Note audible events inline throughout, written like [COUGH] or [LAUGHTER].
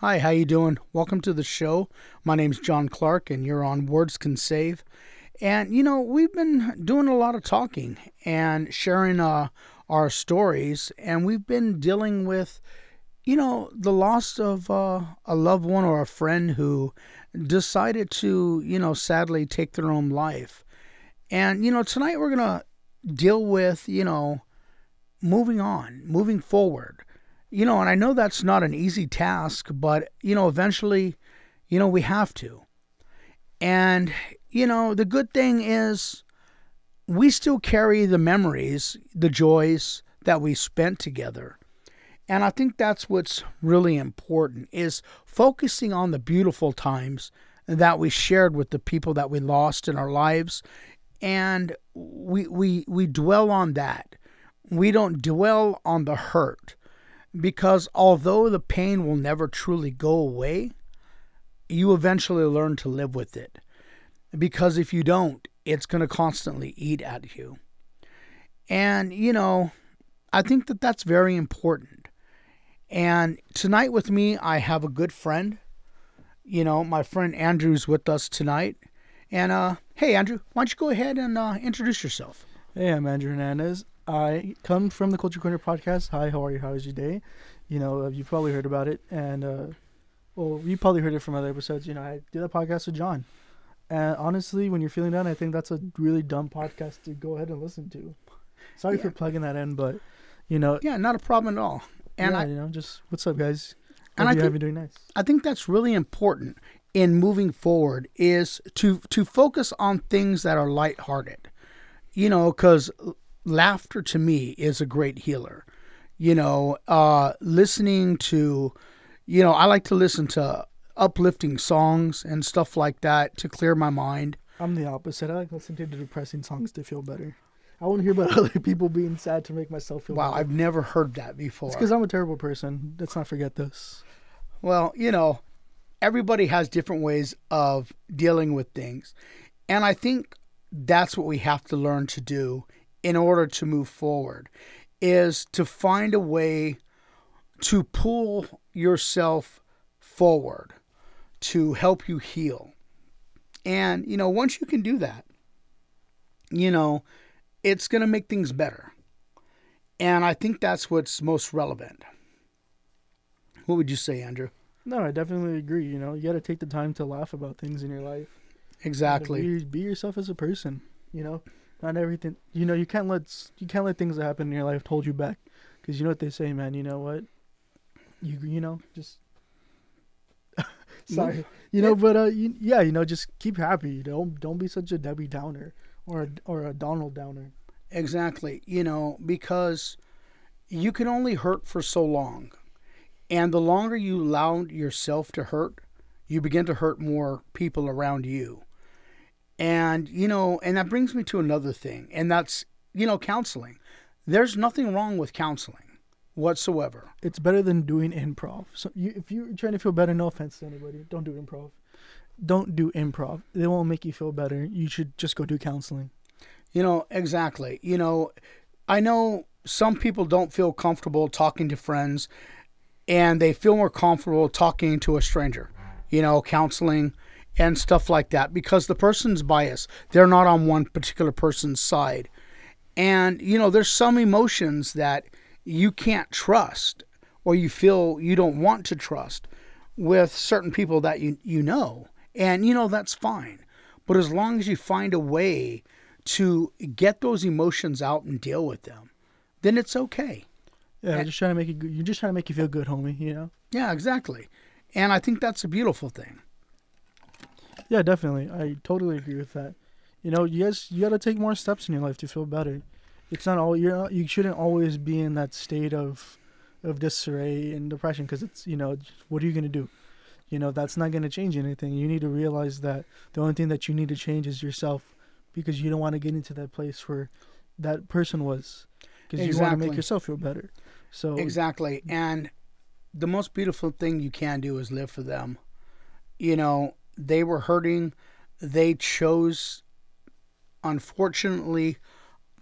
Hi, how you doing? Welcome to the show. My name's John Clark and you're on Words Can Save. And you know, we've been doing a lot of talking and sharing uh, our stories and we've been dealing with you know, the loss of uh, a loved one or a friend who decided to, you know, sadly take their own life. And you know, tonight we're going to deal with, you know, moving on, moving forward you know, and I know that's not an easy task, but, you know, eventually, you know, we have to. And, you know, the good thing is we still carry the memories, the joys that we spent together. And I think that's what's really important is focusing on the beautiful times that we shared with the people that we lost in our lives and we we we dwell on that. We don't dwell on the hurt because although the pain will never truly go away, you eventually learn to live with it. Because if you don't, it's going to constantly eat at you. And, you know, I think that that's very important. And tonight with me, I have a good friend. You know, my friend Andrew's with us tonight. And, uh, hey, Andrew, why don't you go ahead and uh, introduce yourself? Hey, I'm Andrew Hernandez. I come from the Culture Corner podcast. Hi, how are you? How is your day? You know, uh, you probably heard about it, and uh, well, you probably heard it from other episodes. You know, I did a podcast with John, and honestly, when you're feeling down, I think that's a really dumb podcast to go ahead and listen to. Sorry yeah. for plugging that in, but you know, yeah, not a problem at all. And yeah, I, you know, just what's up, guys? Hope and I think, doing nice. I think that's really important in moving forward is to to focus on things that are lighthearted. You know, because laughter to me is a great healer. You know, uh, listening to, you know, I like to listen to uplifting songs and stuff like that to clear my mind. I'm the opposite. I like listening to depressing songs to feel better. I want to hear about [LAUGHS] other people being sad to make myself feel wow, better. I've never heard that before. It's because I'm a terrible person. Let's not forget this. Well, you know, everybody has different ways of dealing with things. And I think that's what we have to learn to do in order to move forward is to find a way to pull yourself forward to help you heal. And, you know, once you can do that, you know, it's going to make things better. And I think that's what's most relevant. What would you say, Andrew? No, I definitely agree. You know, you got to take the time to laugh about things in your life. Exactly. Be, be yourself as a person, you know? Not everything. You know, you can't let you can't let things that happen in your life hold you back, because you know what they say, man. You know what? You you know just. [LAUGHS] Sorry, you know, but uh, you, yeah, you know, just keep happy. Don't don't be such a Debbie Downer or a, or a Donald Downer. Exactly, you know, because you can only hurt for so long, and the longer you allow yourself to hurt, you begin to hurt more people around you. And, you know, and that brings me to another thing, and that's, you know, counseling. There's nothing wrong with counseling whatsoever. It's better than doing improv. So you, if you're trying to feel better, no offense to anybody, don't do improv. Don't do improv. It won't make you feel better. You should just go do counseling. You know, exactly. You know, I know some people don't feel comfortable talking to friends and they feel more comfortable talking to a stranger. You know, counseling and stuff like that because the person's biased. They're not on one particular person's side. And, you know, there's some emotions that you can't trust or you feel you don't want to trust with certain people that you, you know. And, you know, that's fine. But as long as you find a way to get those emotions out and deal with them, then it's okay. Yeah, and, just trying to make you. You're just trying to make you feel good, homie. You know. Yeah, exactly. And I think that's a beautiful thing. Yeah, definitely. I totally agree with that. You know, you guys, you got to take more steps in your life to feel better. It's not all you're. Not, you shouldn't always be in that state of, of disarray and depression because it's you know what are you gonna do? You know that's not gonna change anything. You need to realize that the only thing that you need to change is yourself, because you don't want to get into that place where that person was, because exactly. you want to make yourself feel better. So exactly, and the most beautiful thing you can do is live for them. You know, they were hurting. They chose, unfortunately,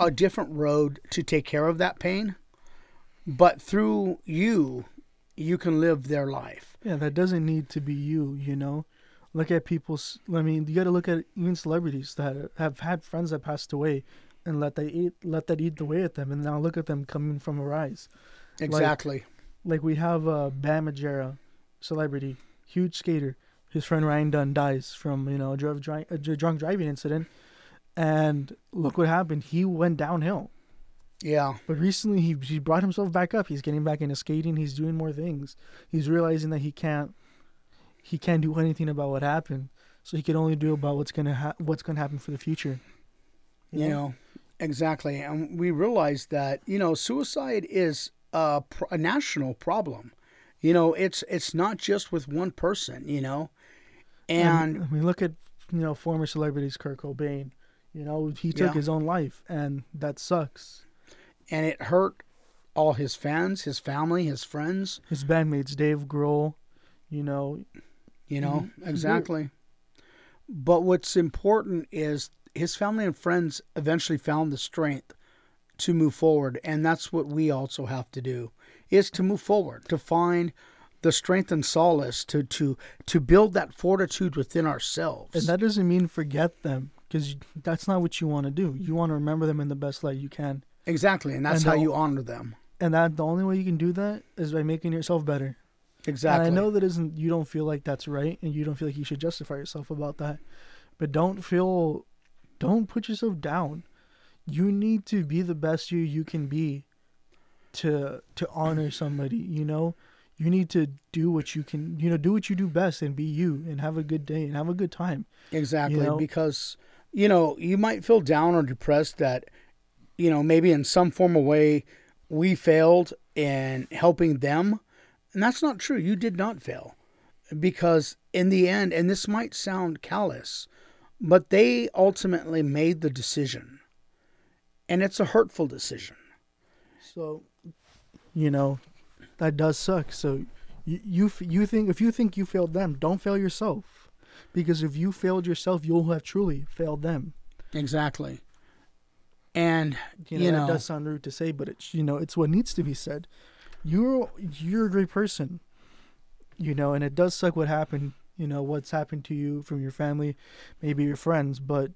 a different road to take care of that pain. But through you, you can live their life. Yeah, that doesn't need to be you, you know? Look at people's, I mean, you got to look at even celebrities that have had friends that passed away and let that eat, let that eat away at them. And now look at them coming from a rise. Exactly. Like, like we have uh, Bam Margera, celebrity, huge skater. His friend Ryan Dunn dies from, you know, a, dri- a drunk driving incident. And look what happened. He went downhill. Yeah. But recently he he brought himself back up. He's getting back into skating. He's doing more things. He's realizing that he can't he can't do anything about what happened. So he can only do about what's gonna ha- what's gonna happen for the future. You, know? know? exactly. And we realize that you know suicide is a, a national problem. You know, it's it's not just with one person. You know, and, I mean, look at you know former celebrities, Kurt Cobain. You know, he took yeah. his own life, and that sucks and it hurt all his fans, his family, his friends, his bandmates, Dave Grohl. You know, you know mm-hmm. exactly. But what's important is his family and friends eventually found the strength to move forward, and that's what we also have to do: is to move forward, to find the strength and solace to to to build that fortitude within ourselves. And that doesn't mean forget them, because that's not what you want to do. You want to remember them in the best light you can. Exactly, and that's and how you honor them. And that the only way you can do that is by making yourself better. Exactly. And I know that isn't you don't feel like that's right, and you don't feel like you should justify yourself about that, but don't feel, don't put yourself down. You need to be the best you you can be. To to honor somebody, you know, you need to do what you can, you know, do what you do best and be you and have a good day and have a good time. Exactly, you know? because you know you might feel down or depressed that you know, maybe in some form of way we failed in helping them. And that's not true. You did not fail. Because in the end, and this might sound callous, but they ultimately made the decision. And it's a hurtful decision. So, you know, that does suck. So you, you, you think, if you think you failed them, don't fail yourself. Because if you failed yourself, you'll have truly failed them. Exactly. And you know, you know that does sound rude to say, but it's you know it's what needs to be said. You're you're a great person, you know, and it does suck what happened. You know what's happened to you from your family, maybe your friends, but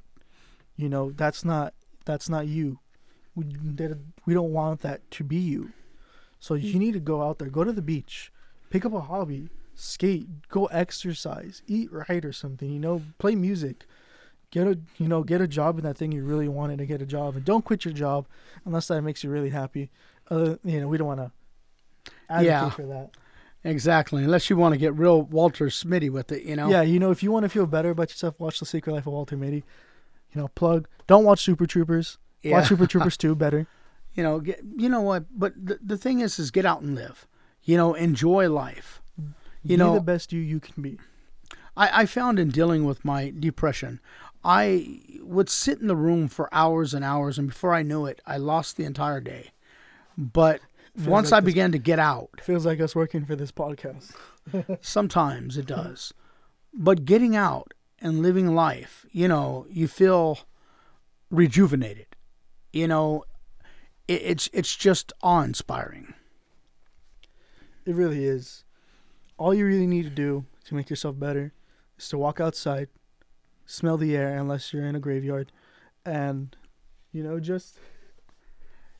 you know that's not that's not you. We we don't want that to be you. So you need to go out there, go to the beach, pick up a hobby, skate, go exercise, eat right or something. You know, play music. Get a you know get a job in that thing you really wanted to get a job and don't quit your job unless that makes you really happy. Uh, you know we don't want to advocate yeah, for that. Exactly unless you want to get real walter smitty with it you know? Yeah you know if you want to feel better about yourself watch the secret life of walter mitty. You know plug don't watch super troopers. Yeah. watch super [LAUGHS] troopers 2 better you know get, you know what but the, the thing is is get out and live you know enjoy life you be know the best you you can be I, I found in dealing with my depression I would sit in the room for hours and hours, and before I knew it, I lost the entire day. But feels once like I this, began to get out, feels like us working for this podcast. [LAUGHS] sometimes it does, but getting out and living life, you know, you feel rejuvenated. You know, it, it's it's just awe inspiring. It really is. All you really need to do to make yourself better is to walk outside, smell the air unless you're in a graveyard, and you know just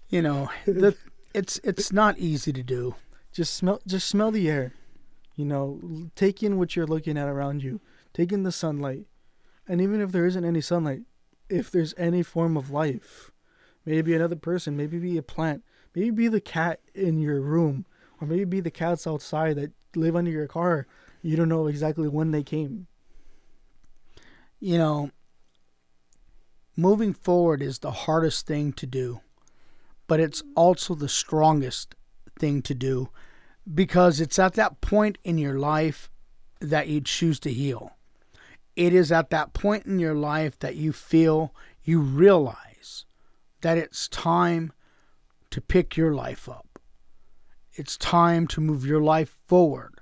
you know the [LAUGHS] it's it's not easy to do. Just smell just smell the air. You know, take in what you're looking at around you. Take in the sunlight. And even if there isn't any sunlight, if there's any form of life, maybe another person, maybe be a plant, maybe be the cat in your room, or maybe be the cats outside that live under your car. You don't know exactly when they came you know, moving forward is the hardest thing to do, but it's also the strongest thing to do because it's at that point in your life that you choose to heal. It is at that point in your life that you feel, you realize that it's time to pick your life up. It's time to move your life forward.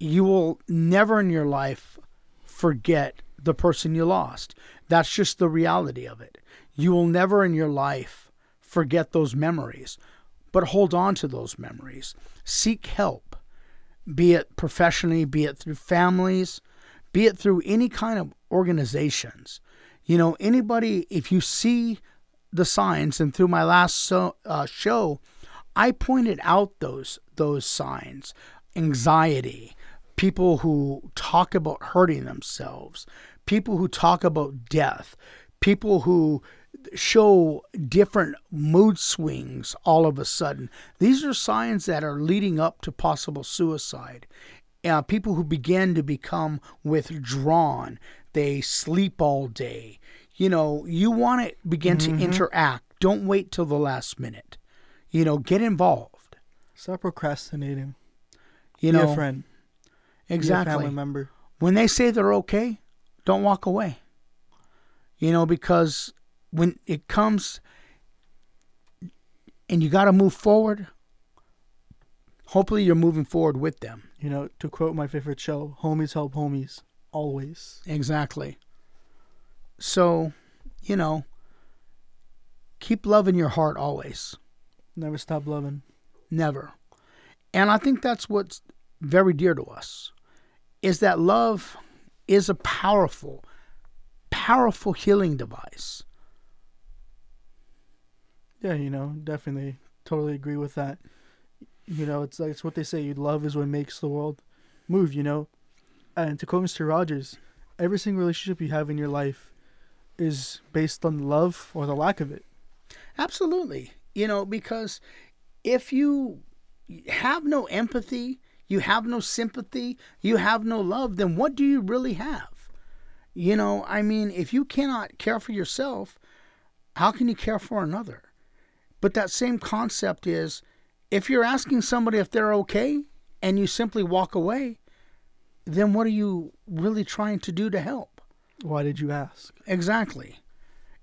You will never in your life forget the person you lost. That's just the reality of it. You will never in your life forget those memories. but hold on to those memories. Seek help, be it professionally, be it through families, be it through any kind of organizations. You know, anybody, if you see the signs, and through my last so, uh, show, I pointed out those those signs, anxiety, people who talk about hurting themselves, people who talk about death, people who show different mood swings all of a sudden. These are signs that are leading up to possible suicide. Uh, people who begin to become withdrawn, they sleep all day. You know, you want to begin Mm-hmm. to interact. Don't wait till the last minute. You know, get involved. Stop procrastinating. You be know, a friend. Exactly. family member. when they say they're okay, don't walk away. You know, because when it comes and you got to move forward, hopefully you're moving forward with them. You know, to quote my favorite show, homies help homies. Always. Exactly. So, you know, keep love in your heart always. Never stop loving. Never. And I think that's what's very dear to us is that love is a powerful, powerful healing device. Yeah, you know, definitely, totally agree with that. You know, it's like it's what they say. You love is what makes the world move. You know, and to quote Mr. Rogers, every single relationship you have in your life is based on love or the lack of it. Absolutely. You know, because if you have no empathy, you have no sympathy, you have no love, then what do you really have? You know, I mean, if you cannot care for yourself, how can you care for another? But that same concept is if you're asking somebody if they're okay and you simply walk away, then what are you really trying to do to help? Why did you ask? Exactly.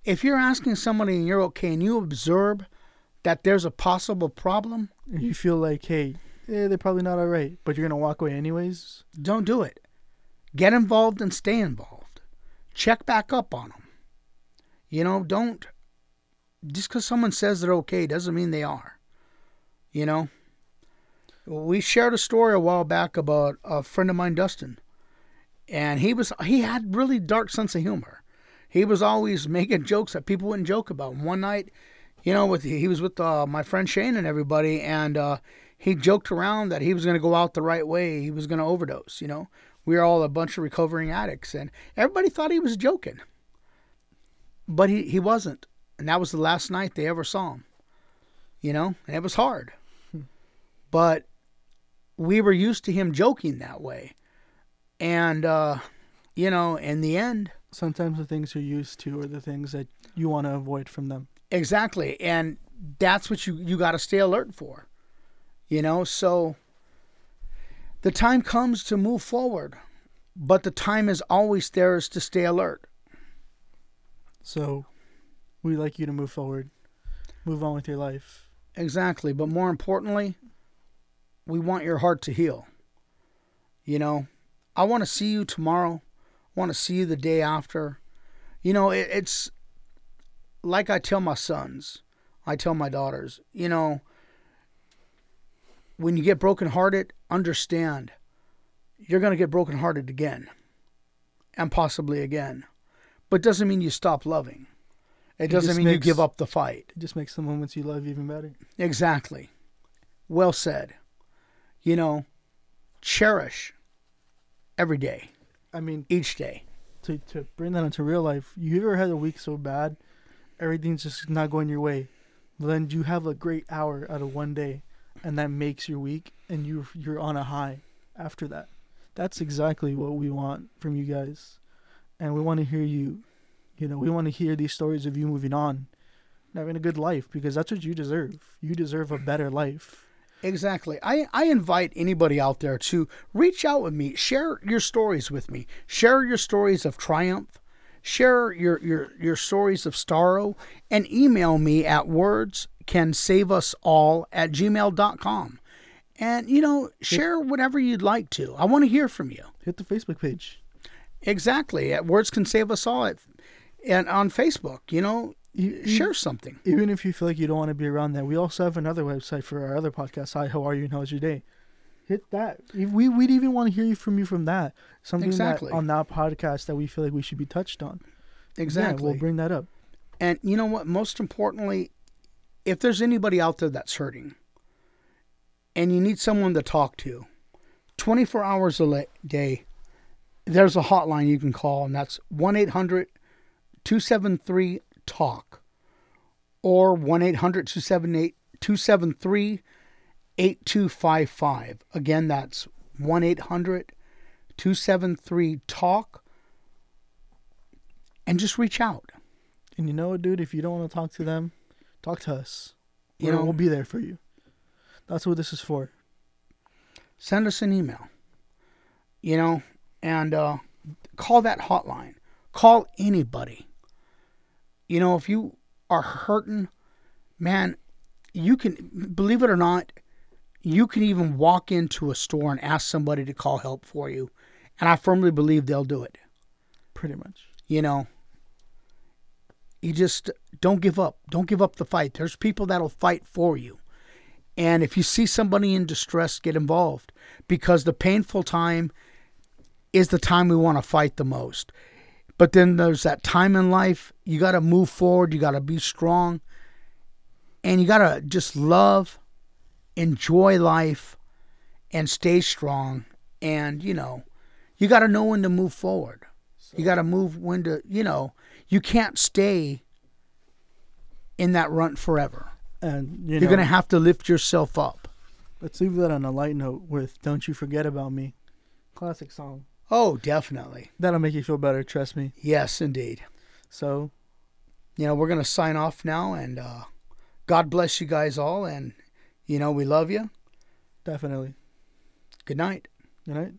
If you're asking somebody and you're okay and you observe that there's a possible problem, you feel like, hey, eh, they're probably not all right, but you're gonna walk away anyways. don't do it. Get involved and stay involved. Check back up on them. You know, don't just because someone says they're okay doesn't mean they are. You know, we shared a story a while back about a friend of mine, Dustin, and he was he had really dark sense of humor. He was always making jokes that people wouldn't joke about. And one night, you know, with he was with uh, my friend Shane and everybody, and uh, he joked around that he was going to go out the right way. He was going to overdose. You know, we were all a bunch of recovering addicts, and everybody thought he was joking, but he he wasn't. And that was the last night they ever saw him. You know, and it was hard, but we were used to him joking that way, and uh, you know, in the end. Sometimes the things you're used to are the things that you want to avoid from them. Exactly. And that's what you, you got to stay alert for. You know, so the time comes to move forward, but the time is always there is to stay alert. So, we'd like you to move forward, move on with your life. Exactly. But more importantly, we want your heart to heal. You know, I want to see you tomorrow. I want to see you the day after. You know, it, it's like I tell my sons, I tell my daughters, you know, when you get brokenhearted, understand you're going to get brokenhearted again and possibly again. But doesn't mean you stop loving. It It doesn't mean you give up the fight. It just makes the moments you love even better. Exactly. Well said. You know, cherish every day, I mean, each day. to, to bring that into real life, you ever had a week so bad, everything's just not going your way, but then you have a great hour out of one day, and that makes your week, and you you're on a high after that. That's exactly what we want from you guys, and we want to hear you. You know, we want to hear these stories of you moving on, having a good life because that's what you deserve. You deserve a better life. Exactly. I, I invite anybody out there to reach out with me, share your stories with me, share your stories of triumph, share your, your, your stories of sorrow, and email me at words can save us all at gmail.com. And, you know, share whatever you'd like to. I want to hear from you. Hit the Facebook page. Exactly. At Words Can Save Us All at, and on Facebook, you know, E- share something. even if you feel like you don't want to be around that, we also have another website for our other podcast. Hi, how are you and how's your day? Hit that. We we'd even want to hear you from you from that. Something Exactly. that on that podcast that we feel like we should be touched on. Exactly. Yeah, we'll bring that up. And you know what? Most importantly, if there's anybody out there that's hurting and you need someone to talk to, 24 hours a day, there's a hotline you can call, and that's 1 800 273 TALK or 1 800 273 8255. Again, that's 1 800 273 TALK. And just reach out. And you know what, dude? If you don't want to talk to them, talk to us. You know- we'll be there for you. That's what this is for. send us an email. You know, and uh, call that hotline. Call anybody. You know, if you are hurting, man, you can, believe it or not, you can even walk into a store and ask somebody to call help for you. And I firmly believe they'll do it. Pretty much. You know, you just don't give up. Don't give up the fight. There's people that'll fight for you. And if you see somebody in distress, get involved because the painful time is the time we want to fight the most. But then there's that time in life you got to move forward, you got to be strong, and you got to just love, enjoy life, and stay strong. And, you know, you got to know when to move forward. You got to move when to, you know, you can't stay in that rut forever. And you You're know, going to have to lift yourself up. let's leave that on a light note with "Don't You Forget About Me," classic song. Oh, definitely. That'll make you feel better. Trust me. Yes, indeed. So You know, we're going to sign off now and uh, God bless you guys all. And, you know, we love you. definitely. Good night. Good night.